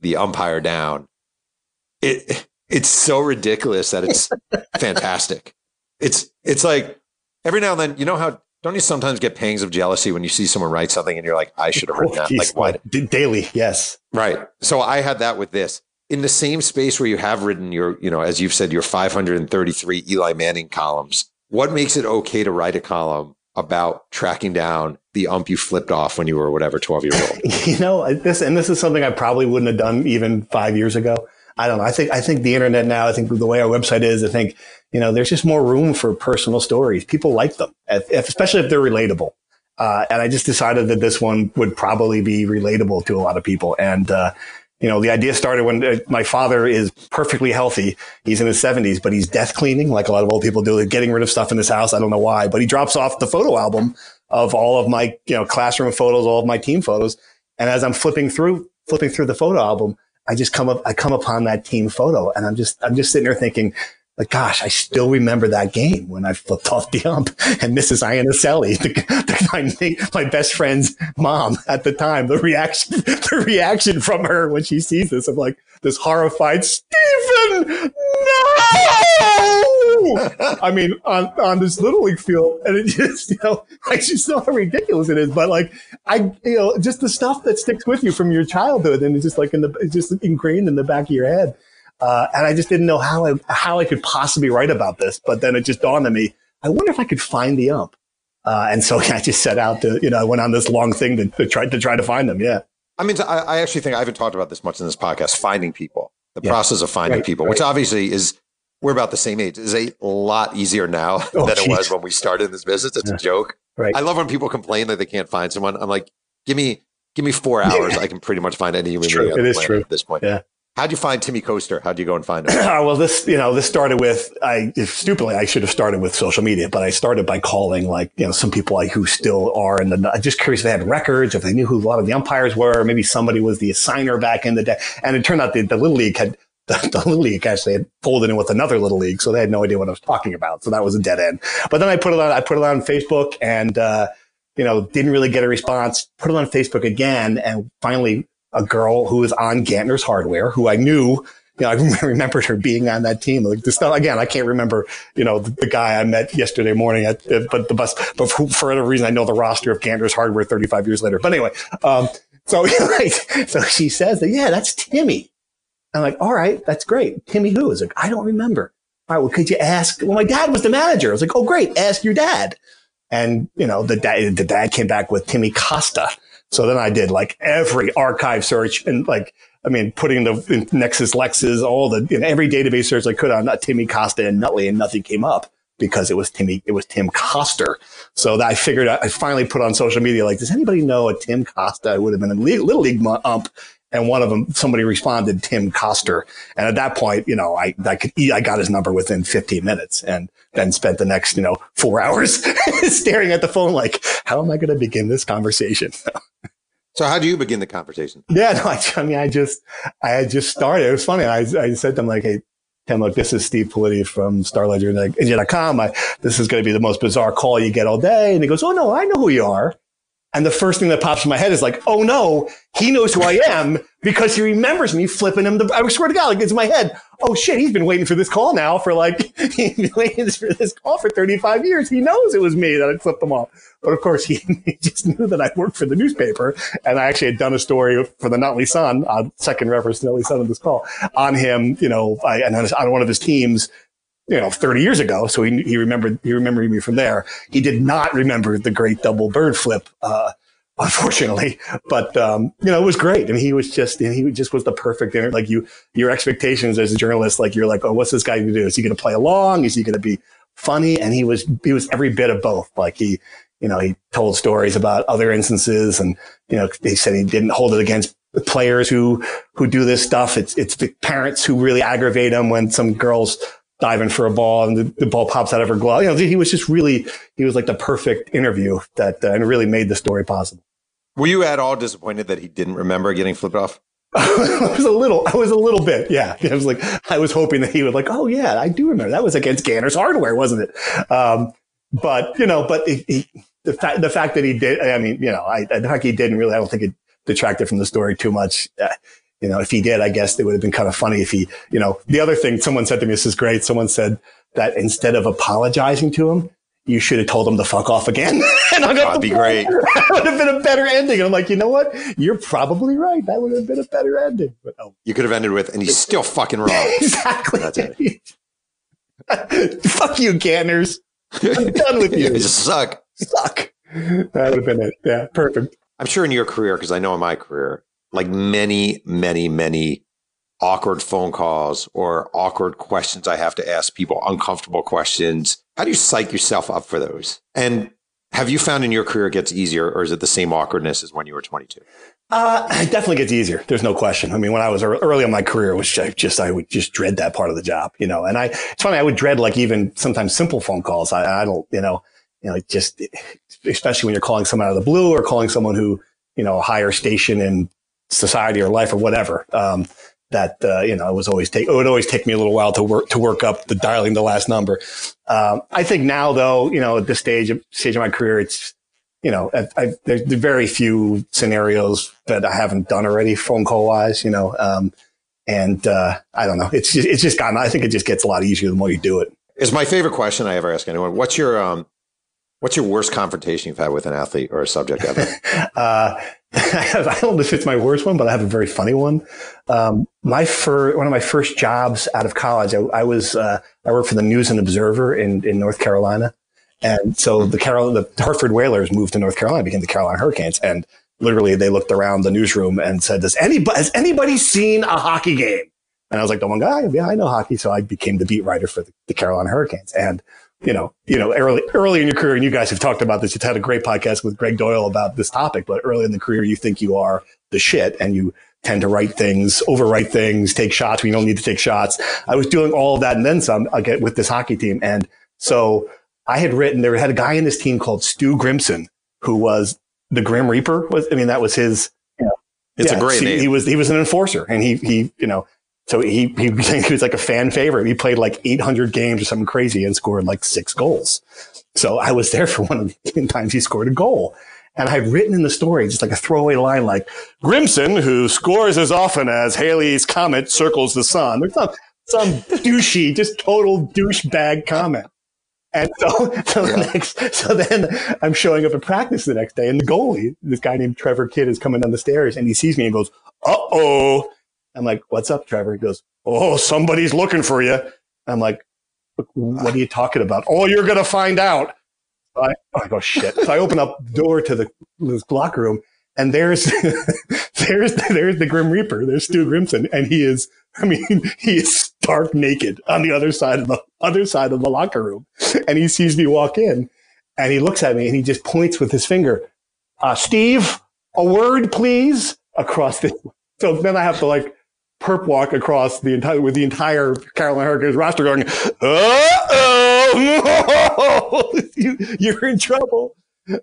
the umpire down. It it's so ridiculous that it's fantastic. It's it's like every now and then, you know how don't you sometimes get pangs of jealousy when you see someone write something and you're like, I should have written that. Like, why? Daily, yes. Right. So I had that with this. In the same space where you have written your, you know, as you've said, your 533 Eli Manning columns, what makes it okay to write a column about tracking down the ump you flipped off when you were whatever 12 year old? You know, this and this is something I probably wouldn't have done even five years ago. I don't know. I think I think the internet now. I think the way our website is. I think you know there's just more room for personal stories. People like them, if, especially if they're relatable. Uh, and I just decided that this one would probably be relatable to a lot of people. And uh, you know, the idea started when uh, my father is perfectly healthy. He's in his 70s, but he's death cleaning, like a lot of old people do, getting rid of stuff in his house. I don't know why, but he drops off the photo album of all of my you know classroom photos, all of my team photos. And as I'm flipping through flipping through the photo album, I just come up I come upon that team photo, and I'm just I'm just sitting there thinking. Like, gosh, I still remember that game when I flipped off the ump and Mrs. Iannicelli, the, the, my, my best friend's mom at the time, the reaction, the reaction from her when she sees this of like this horrified Stephen, no! I mean, on, on this little league field, and it just, you know, I just know how ridiculous it is. But like, I, you know, just the stuff that sticks with you from your childhood, and it's just like in the, it's just ingrained in the back of your head. Uh, and I just didn't know how I, how I could possibly write about this. But then it just dawned on me, I wonder if I could find the ump. Uh, and so I just set out to, you know, I went on this long thing to, to try to try to find them. Yeah. I mean, I, I actually think I haven't talked about this much in this podcast finding people, the Yeah. process of finding Right, people, which obviously is, we're about the same age, is a lot easier now Oh, than it was when we started this business. It's Yeah. a joke. Right. I love when people complain that they can't find someone. I'm like, give me, give me four hours. I can pretty much find any human being It is planet true. at this point. Yeah. How'd you find Timmy Costa? How'd you go and find him? well, this, you know, this started with, I, stupidly, I should have started with social media, but I started by calling like, you know, some people who still are in the, just curious if they had records, if they knew who a lot of the umpires were, maybe somebody was the assigner back in the day. And it turned out the, the Little League had, the, the Little League actually had folded in with another Little League. So they had no idea what I was talking about. So that was a dead end. But then I put it on, I put it on Facebook and, uh, you know, didn't really get a response, put it on Facebook again and finally a girl who was on Gantner's hardware who I knew you know, I remembered her being on that team. Like this, again, I can't remember, you know, the, the guy I met yesterday morning at, but the bus, but for, for whatever reason, I know the roster of Gantner's hardware 35 years later. But anyway, um, so, like, so she says that, yeah, that's Timmy. I'm like, all right, that's great. Timmy who? Is like, I don't remember. All right, well, could you ask? Well, my dad was the manager. I was like, oh, great. Ask your dad. And, you know, the dad, the dad came back with Timmy Costa. So then I did like every archive search and like, I mean, putting the Nexis Lexis, all the, you know, every database search I could on Timmy Costa and Nutley and nothing came up because it was Timmy, it was Tim Coster. So that I figured I finally put on social media, like, does anybody know a Tim Costa? It would have been a little league ump. And one of them, somebody responded, Tim Coster. And at that point, you know, I, I could, I got his number within 15 minutes and then spent the next, you know, four hours staring at the phone, like, how am I going to begin this conversation? So how do you begin the conversation? Yeah, no, I, I, mean, I just, I had just started. It was funny. I, I said to him like, Hey, Tim, look, this is Steve Politi from StarLedger.com. This is going to be the most bizarre call you get all day. And he goes, Oh no, I know who you are. And the first thing that pops in my head is like, oh no, he knows who I am because he remembers me flipping him. The, I swear to God, like it's in my head. Oh shit, he's been waiting for this call now for like, he's been waiting for this call for 35 years. He knows it was me that I flipped him off. But of course, he, he just knew that I worked for the newspaper and I actually had done a story for the Nutley Sun, uh, second reference to Nutley Sun in this call on him, you know, I, and on one of his teams you know, 30 years ago. So he, he remembered, he remembered me from there. He did not remember the great double bird flip, uh, unfortunately, but, um, you know, it was great. And he was just, he just was the perfect, like you, your expectations as a journalist, like you're like, oh, what's this guy going to do? Is he going to play along? Is he going to be funny? And he was, he was every bit of both. Like he, you know, he told stories about other instances and, you know, he said he didn't hold it against players who, who do this stuff. It's, it's the parents who really aggravate him when some girls diving for a ball and the, the, ball pops out of her glove. You know, he was just really, he was like the perfect interview that, uh, and really made the story possible. Were you at all disappointed that he didn't remember getting flipped off? I was a little, I was a little bit, yeah. I was like, I was hoping that he would like, oh yeah, I do remember that was against Gantner's hardware, wasn't it? Um, but you know, but he, he, the fact, the fact that he did, I mean, you know, I, the fact he didn't really, I don't think it detracted from the story too much. Uh, you know, if he did, I guess it would have been kind of funny if he, you know, the other thing someone said to me, this is great. Someone said that instead of apologizing to him, you should have told him to fuck off again. and I That'd be great. that would have been a better ending. And I'm like, you know what? You're probably right. That would have been a better ending. But oh. You could have ended with, and he's still fucking wrong. exactly. That's it. Fuck you, Ganners. I'm done with you. you suck. Suck. That would have been it. Yeah, perfect. I'm sure in your career, because I know in my career, like many, many, many awkward phone calls or awkward questions I have to ask people, uncomfortable questions. How do you psych yourself up for those? And have you found in your career it gets easier or is it the same awkwardness as when you were 22? Uh, it definitely gets easier. There's no question. I mean, when I was early in my career, it was just, I would just dread that part of the job, you know, and I, it's funny. I would dread like even sometimes simple phone calls. I, I don't, you know, you know, just, especially when you're calling someone out of the blue or calling someone who, you know, a higher station in society or life or whatever. Um, that uh, you know it was always take it would always take me a little while to work to work up the dialing the last number. Um, I think now though, you know, at this stage of stage of my career, it's you know, I, I, there's very few scenarios that I haven't done already phone call wise. You know, um, and uh, I don't know. It's just, it's just gotten. I think it just gets a lot easier the more you do it. Is my favorite question I ever ask anyone. What's your um, What's your worst confrontation you've had with an athlete or a subject ever? uh, I don't know if it's my worst one, but I have a very funny one. Um, my fir- one of my first jobs out of college, I, I was uh, I worked for the News and Observer in in North Carolina, and so the Carol the Hartford Whalers moved to North Carolina, became the Carolina Hurricanes, and literally they looked around the newsroom and said, "Does anybody has anybody seen a hockey game?" And I was like, "The one guy, yeah, I know hockey." So I became the beat writer for the, the Carolina Hurricanes, and you know, you know, early early in your career, and you guys have talked about this. You've had a great podcast with Gregg Doyel about this topic, but early in the career, you think you are the shit, and you tend to write things, overwrite things, take shots when you don't need to take shots. I was doing all of that and then some uh, again with this hockey team. And so I had written, there had a guy in this team called Stu Grimson, who was the Grim Reaper. Was I mean, that was his. You know, It's a great name. He was he was an enforcer, and he he you know. So he, he he was like a fan favorite. He played like 800 games or something crazy and scored like six goals. So I was there for one of the times he scored a goal. And I'd written in the story just like a throwaway line like Grimson, who scores as often as Halley's comet circles the sun. There's some some douchey, just total douchebag comment. And so, so the next, so then I'm showing up at practice the next day, and the goalie, this guy named Trevor Kidd, is coming down the stairs, and he sees me and goes, "Uh oh." I'm like, "What's up, Trevor?" He goes, "Oh, somebody's looking for you." I'm like, "What are you talking about?" "Oh, you're gonna find out." So I, I go, "Shit!" So I open up the door to the, the locker room, and there's there's there's the Grim Reaper. There's Stu Grimson, and he is. I mean, he is stark naked on the other side of the other side of the locker room, and he sees me walk in, and he looks at me, and he just points with his finger, uh, "Steve, a word, please." Across the. So then I have to like perp walk across the entire with the entire Carolina Hurricanes roster, going, "Uh oh, you, you're in trouble."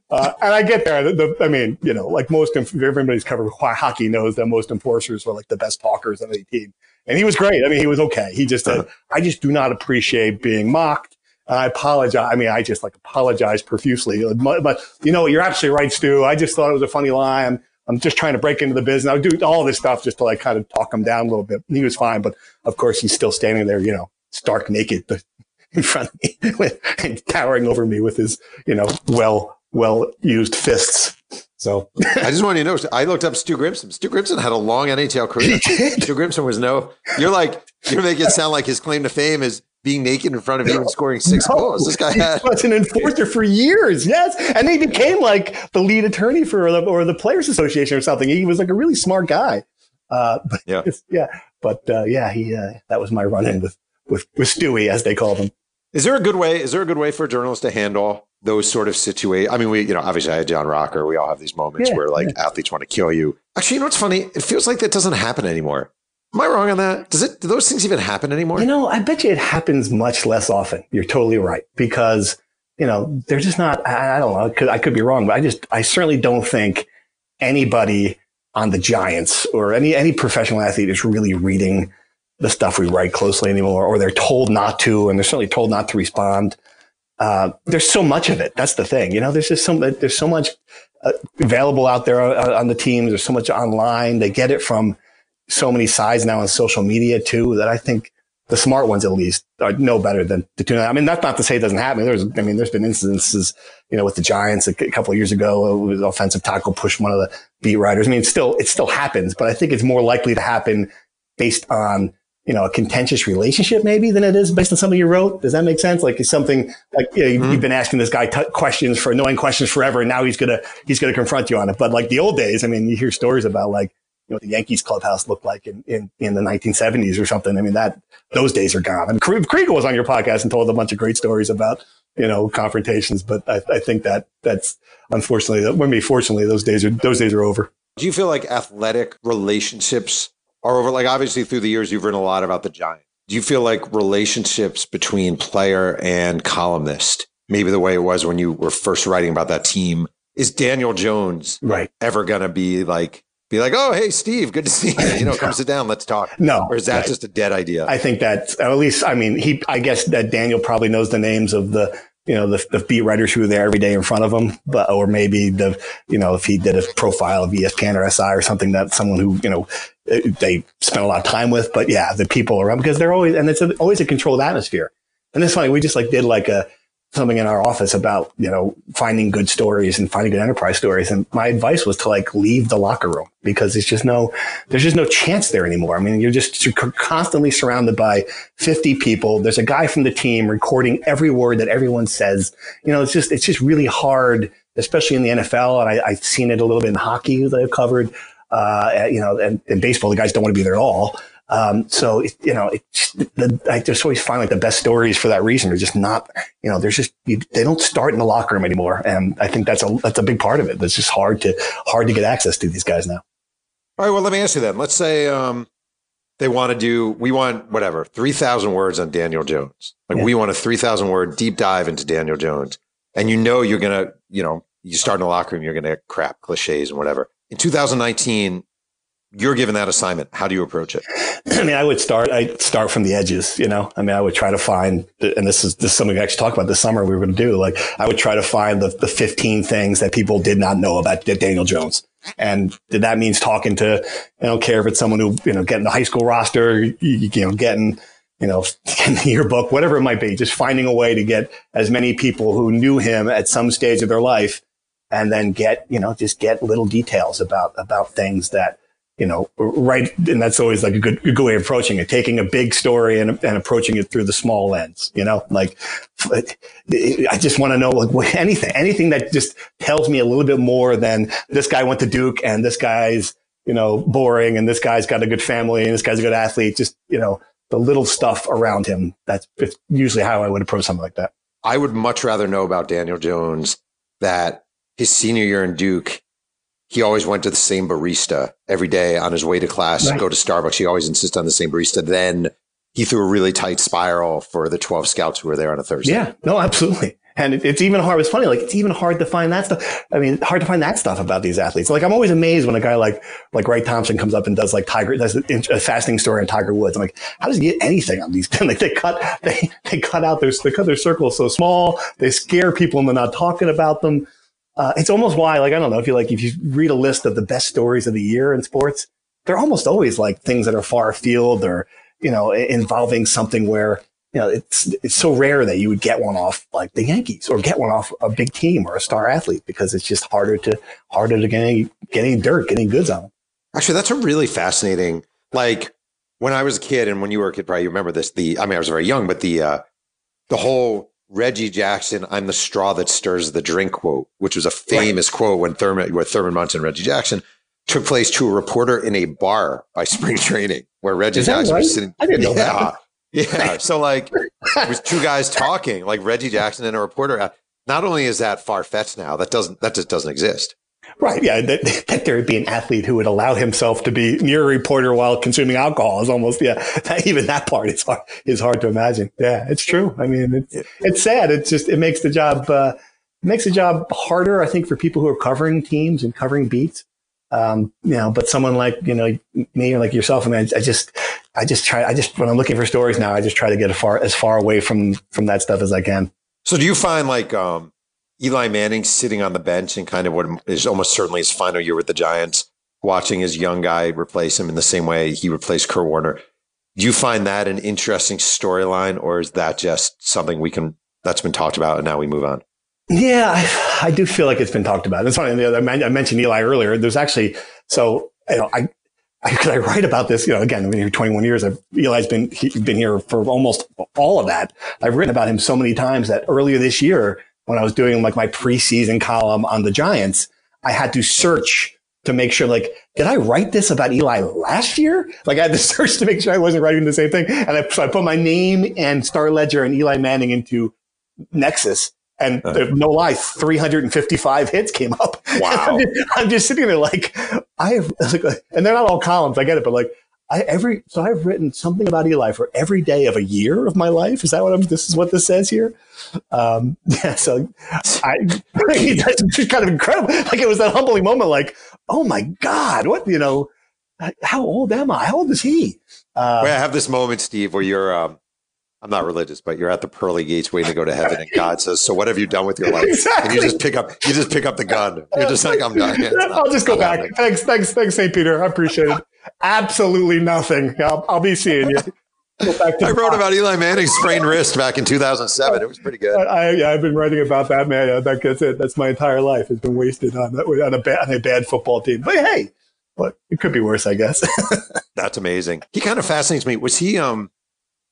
Uh, and I get there. The, the, I mean, you know, like most, everybody's covered hockey knows that most enforcers are like the best talkers on any team. And he was great. I mean, he was okay. He just said, I just do not appreciate being mocked. And I apologize. I mean, I just like apologize profusely. But, but, you know, you're absolutely right, Stu. I just thought it was a funny line. I'm, just trying to break into the business. I would do all this stuff just to like kind of talk him down a little bit. And he was fine. But of course, he's still standing there, you know, stark naked in front of me with, and towering over me with his, you know, well, well used fists. So I just want you to know, I looked up Stu Grimson. Stu Grimson had a long NHL career. Stu Grimson was no, you're like, you're making it sound like his claim to fame is being naked in front of you and scoring six No. goals. This guy had, he was an enforcer for years. Yes. And he became like the lead attorney for the, or the players association or something. He was like a really smart guy. Uh, but Yeah. yeah, but, uh, yeah, he, uh, that was my run in with, with, with Stewie, as they called him. is there a good way, is there a good way for journalists to handle those sort of situations? I mean, we, you know, obviously I had John Rocker. We all have these moments Yeah, where like athletes want to kill you. Actually, you know what's funny? It feels like that doesn't happen anymore. Am I wrong on that? Does it, do those things even happen anymore? You know, I bet you it happens much less often. You're totally right because, you know, they're just not, I, I don't know, could, I could be wrong, but I just, I certainly don't think anybody on the Giants or any, any professional athlete is really reading the stuff we write closely anymore, or they're told not to, and they're certainly told not to respond. Uh, there's so much of it. That's the thing. You know, there's just so there's so much uh, available out there on, on the teams. There's so much online. They get it from so many sides now on social media too that I think the smart ones at least are no better than to tune out. I mean, that's not to say it doesn't happen. There's, I mean, there's been instances, you know, with the Giants a, couple of years ago, it was offensive tackle pushed one of the beat writers. I mean, it still, it still happens, but I think it's more likely to happen based on, you know, a contentious relationship maybe than it is based on something you wrote. Does that make sense? Like it's something like, you know, you- you've mm-hmm. been asking this guy t- questions for annoying questions forever. And now he's going to, he's going to confront you on it. But like the old days, I mean, you hear stories about like, you know, what the Yankees clubhouse looked like in, in, in the 1970s or something. I mean, that those days are gone. I mean, Kriegel was on your podcast and told a bunch of great stories about, you know, confrontations, but I, I think that that's unfortunately, that, well, maybe fortunately, those days are, those days are over. Do you feel like athletic relationships are over? Like, obviously, through the years, you've written a lot about the Giants. Do you feel like relationships between player and columnist, maybe the way it was when you were first writing about that team, is Daniel Jones Right. ever going to be like, be like, oh, hey, Steve, good to see you. You know, come sit down, let's talk. No. Or is that Right. just a dead idea? I think that, at least, I mean, he, I guess that Daniel probably knows the names of the, you know, the, the beat writers who are there every day in front of him, but, or maybe the, you know, if he did a profile of ESPN or SI or something that someone who, you know, eh, they spent a lot of time with, but yeah, the people around because they're always, and it's a, always a controlled atmosphere. And it's funny. We just like did like a, something in our office about, you know, finding good stories and finding good enterprise stories. And my advice was to like leave the locker room because there's just no, there's just no chance there anymore. I mean, you're just you're constantly surrounded by 50 people. There's a guy from the team recording every word that everyone says. You know, it's just, it's just really hard, especially in the NFL. And I, I've seen it a little bit in hockey that I've covered. Uh, you know, and in baseball, the guys don't want to be there at all. Um, so, it, you know, it, the, I just always find like the best stories for that reason are just not, you know, there's just, you, they don't start in the locker room anymore. And I think that's a, that's a big part of it. It's just hard to, hard to get access to these guys now. All right. Well, let me ask you then. Let's say um, they want to do, we want whatever, 3,000 words on Daniel Jones. Like Yeah. we want a 3,000 word deep dive into Daniel Jones. And you know you're going to, you know, you start in the locker room, you're going to crap cliches and whatever. In 2019, you're given that assignment. How do you approach it? I mean, I would start. I start from the edges. You know, I mean, I would try to find, and this is this is something we actually talked about this summer. We were going to do. Like, I would try to find the the 15 things that people did not know about Daniel Jones, and that means talking to. I don't care if it's someone who you know getting the high school roster, you, you know, getting you know, getting the yearbook, whatever it might be. Just finding a way to get as many people who knew him at some stage of their life, and then get you know just get little details about about things that you know, right. And that's always like a good, good way of approaching it, taking a big story and, and approaching it through the small lens, you know, like I just want to know like anything, anything that just tells me a little bit more than this guy went to Duke and this guy's, you know, boring and this guy's got a good family and this guy's a good athlete. Just, you know, the little stuff around him. That's usually how I would approach something like that. I would much rather know about Daniel Jones that his senior year in Duke, he always went to the same barista every day on his way to class, Right. go to Starbucks. He always insisted on the same barista. Then he threw a really tight spiral for the 12 scouts who were there on a Thursday. Yeah, no, absolutely. And it, it's even hard. It's funny. Like it's even hard to find that stuff. I mean, hard to find that stuff about these athletes. Like I'm always amazed when a guy like like Wright Thompson comes up and does like Tiger, does a fascinating story on Tiger Woods. I'm like, how does he get anything on these? like they cut they they cut out their they cut their circles so small. They scare people and they're not talking about them. Uh, it's almost why like I don't know if you like if you read a list of the best stories of the year in sports, they're almost always like things that are far afield or you know involving something where you know, it's it's so rare that you would get one off like the Yankees or get one off a big team or a star athlete because it's just harder to harder to get any, get any dirt, get any goods on. Actually, that's a really fascinating. Like when I was a kid, and when you were a kid, probably you remember this. The I mean, I was very young, but the uh, the whole Reggie Jackson, "I'm the straw that stirs the drink" quote, which was a famous quote when Thurman, where Thurman Munson and Reggie Jackson took place to a reporter in a bar by spring training, where Reggie Jackson right? was sitting. I didn't know yeah, that. Yeah, so like it was two guys talking, like Reggie Jackson and a reporter. Not only is that far fetched now, that doesn't that just doesn't exist. Right. Yeah. That, that there would be an athlete who would allow himself to be near a reporter while consuming alcohol is almost, yeah, that, even that part is hard, is hard to imagine. Yeah, it's true. I mean, it's, it's sad. It's just, it makes the job, uh, makes the job harder, I think, for people who are covering teams and covering beats. Um, you know, but someone like, you know, me or like yourself, I mean, I just, I just try, I just, when I'm looking for stories now, I just try to get as far, as far away from, from that stuff as I can. So do you find like um, Eli Manning sitting on the bench and kind of what is almost certainly his final year with the Giants, watching his young guy replace him in the same way he replaced Kurt Warner? Do you find that an interesting storyline, or is that just something we can that's been talked about and now we move on? Yeah, I, I do feel like it's been talked about. It's funny. I mentioned Eli earlier. There's actually so you know I. I, cause I write about this, you know, again, I've been here 21 years. I've, Eli's been, he's been here for almost all of that. I've written about him so many times that earlier this year, when I was doing like my preseason column on the Giants, I had to search to make sure, like, did I write this about Eli last year? Like I had to search to make sure I wasn't writing the same thing. And I, so I put my name and Star Ledger and Eli Manning into Nexis. And Uh. no lie, 355 hits came up. Wow. I'm, just, I'm just sitting there like, I have, like, and they're not all columns. I get it, but like, I every so I've written something about Eli for every day of a year of my life. Is that what I'm? This is what this says here. Um, yeah. So I, that's just kind of incredible. Like it was that humbling moment. Like, oh my god, what you know? How old am I? How old is he? Uh, Where I have this moment, Steve, where you're um, I'm not religious, but you're at the pearly gates waiting to go to heaven, and God says, "So what have you done with your life?" And Exactly. you just pick up, you just pick up the gun. You're just like, "I'm done." Not- I'll just go back. happening. Thanks, thanks, thanks, St. Peter. I appreciate it. Absolutely nothing. I'll, I'll be seeing you. Back to I wrote about Eli Manning's sprained wrist back in 2007. It was pretty good. I, yeah, I've been writing about that man. That gets it. That's my entire life has been wasted on that on a bad on a bad football team. But hey, but it could be worse, I guess. That's amazing. He kind of fascinates me. Was he? Um,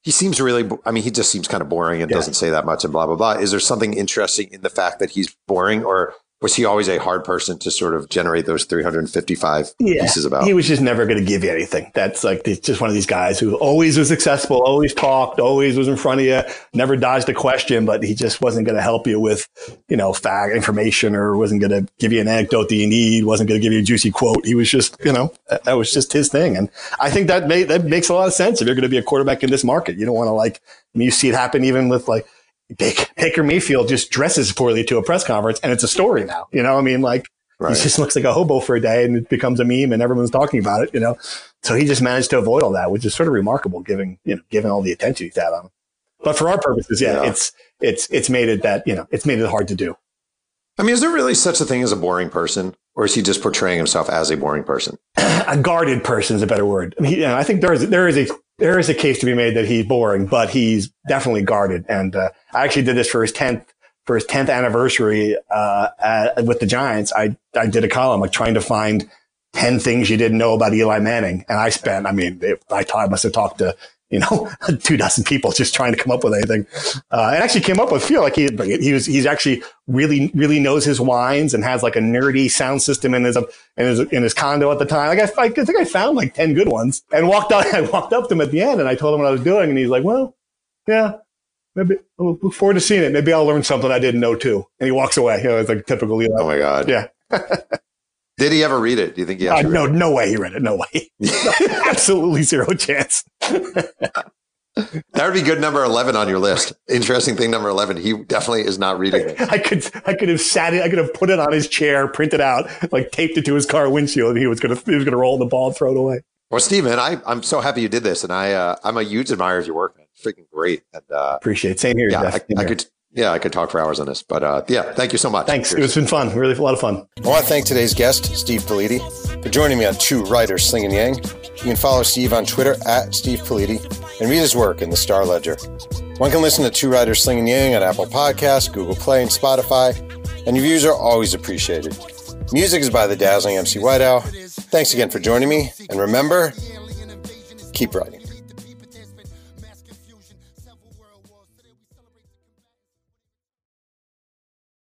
he seems really. I mean, he just seems kind of boring and Yeah. doesn't say that much and blah blah blah. Is there something interesting in the fact that he's boring, or was he always a hard person to sort of generate those 355 yeah, pieces about? He was just never going to give you anything. That's like just one of these guys who always was successful, always talked, always was in front of you, never dodged a question, but he just wasn't going to help you with, you know, fact information or wasn't going to give you an anecdote that you need, wasn't going to give you a juicy quote. He was just, you know, uh, that was just his thing. And I think that made, that makes a lot of sense if you're going to be a quarterback in this market. You don't want to like, I mean, you see it happen even with like, Baker Mayfield just dresses poorly to a press conference and it's a story now. You know, I mean, like right. he just looks like a hobo for a day and it becomes a meme and everyone's talking about it, you know? So he just managed to avoid all that, which is sort of remarkable given, you know, given all the attention he's had on him. But for our purposes, yeah, yeah, it's, it's, it's made it that, you know, it's made it hard to do. I mean, is there really such a thing as a boring person or is he just portraying himself as a boring person? a guarded person is a better word. I mean, you know, I think there is, there is a there is a case to be made that he's boring, but he's definitely guarded. And uh, I actually did this for his tenth for his tenth anniversary uh, at, with the Giants. I I did a column like trying to find ten things you didn't know about Eli Manning, and I spent. I mean, I, I must have talked to you know, two dozen people just trying to come up with anything. Uh, and actually came up with feel like he he was he's actually really really knows his wines and has like a nerdy sound system in his in his in his condo at the time. Like I, I think I found like ten good ones and walked up. I walked up to him at the end and I told him what I was doing and he's like, well, yeah. Maybe I'll look forward to seeing it. Maybe I'll learn something I didn't know too. And he walks away. You know, it's like typical Eli. Oh my god! Yeah. Did he ever read it? Do you think he? Uh, no, no way he read it. No way. no, absolutely zero chance. that would be good number 11 on your list. Interesting thing number 11. He definitely is not reading it. I could, I could have sat it. I could have put it on his chair, printed out, like taped it to his car windshield and he was going to, he was going to roll the ball and throw it away. Well, Steve, man, I, I'm so happy you did this. And I, uh, I'm a huge admirer of your work, man. Freaking great. And, uh, appreciate it. Same here. Yeah, I, I could, yeah, I could talk for hours on this, but uh, yeah, thank you so much. Thanks. Seriously. It's been fun. Really a lot of fun. I want to thank today's guest, Steve Politi, for joining me on Two Writers Slinging Yang. You can follow Steve on Twitter at Steve Politi and read his work in the Star Ledger. One can listen to Two Writers Slinging Yang on Apple Podcasts, Google Play, and Spotify, and reviews are always appreciated. Music is by the dazzling MC Whiteout. Thanks again for joining me, and remember, keep writing.